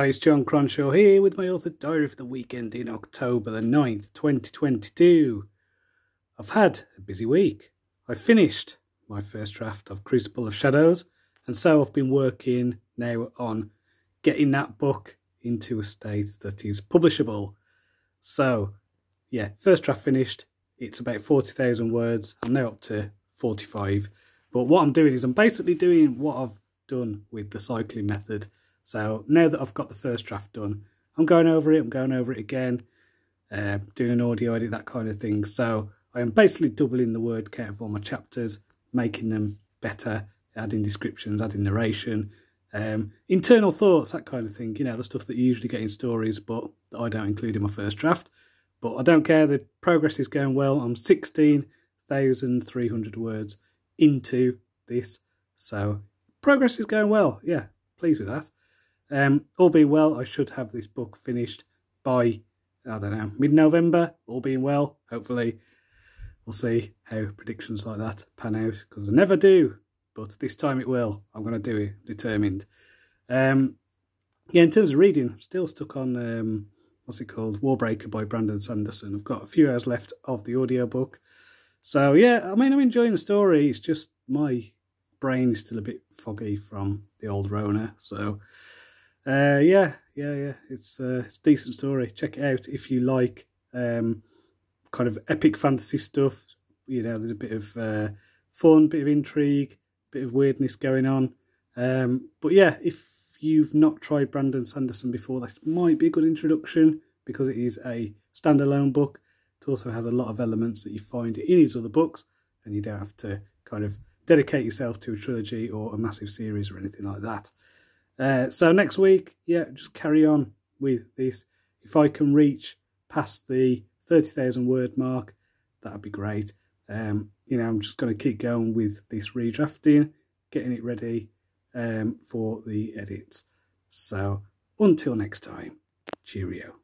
Hi, it's John Cronshaw here with my author diary for the weekend in October the 9th, 2022. I've had a busy week. I finished my first draft of Crucible of Shadows, and so I've been working now on getting that book into a state that is publishable. So, yeah, first draft finished. It's about 40,000 words. I'm now up to 45. But what I'm doing is I'm basically doing what I've done with the cycling method so now that I've got the first draft done, I'm going over it, I'm going over it again, uh, doing an audio edit, that kind of thing. So I am basically doubling the word count of all my chapters, making them better, adding descriptions, adding narration, um, internal thoughts, that kind of thing. You know, the stuff that you usually get in stories, but I don't include in my first draft. But I don't care, the progress is going well. I'm 16,300 words into this. So progress is going well. Yeah, pleased with that. Um, all being well, I should have this book finished by, I don't know, mid-November, all being well. Hopefully, we'll see how predictions like that pan out, because I never do, but this time it will. I'm going to do it, determined. Um, yeah, in terms of reading, I'm still stuck on, um, what's it called, Warbreaker by Brandon Sanderson. I've got a few hours left of the audiobook. So, yeah, I mean, I'm enjoying the story. It's just my brain is still a bit foggy from the old Rona, so uh, yeah, yeah, yeah. It's, uh, it's a decent story. Check it out if you like um, kind of epic fantasy stuff. You know, there's a bit of uh, fun, bit of intrigue, bit of weirdness going on. Um, but yeah, if you've not tried Brandon Sanderson before, this might be a good introduction because it is a standalone book. It also has a lot of elements that you find in his other books, and you don't have to kind of dedicate yourself to a trilogy or a massive series or anything like that. Uh, so next week, yeah, just carry on with this. If I can reach past the 30,000 word mark, that'd be great. Um, you know, I'm just going to keep going with this redrafting, getting it ready um, for the edits. So until next time, cheerio.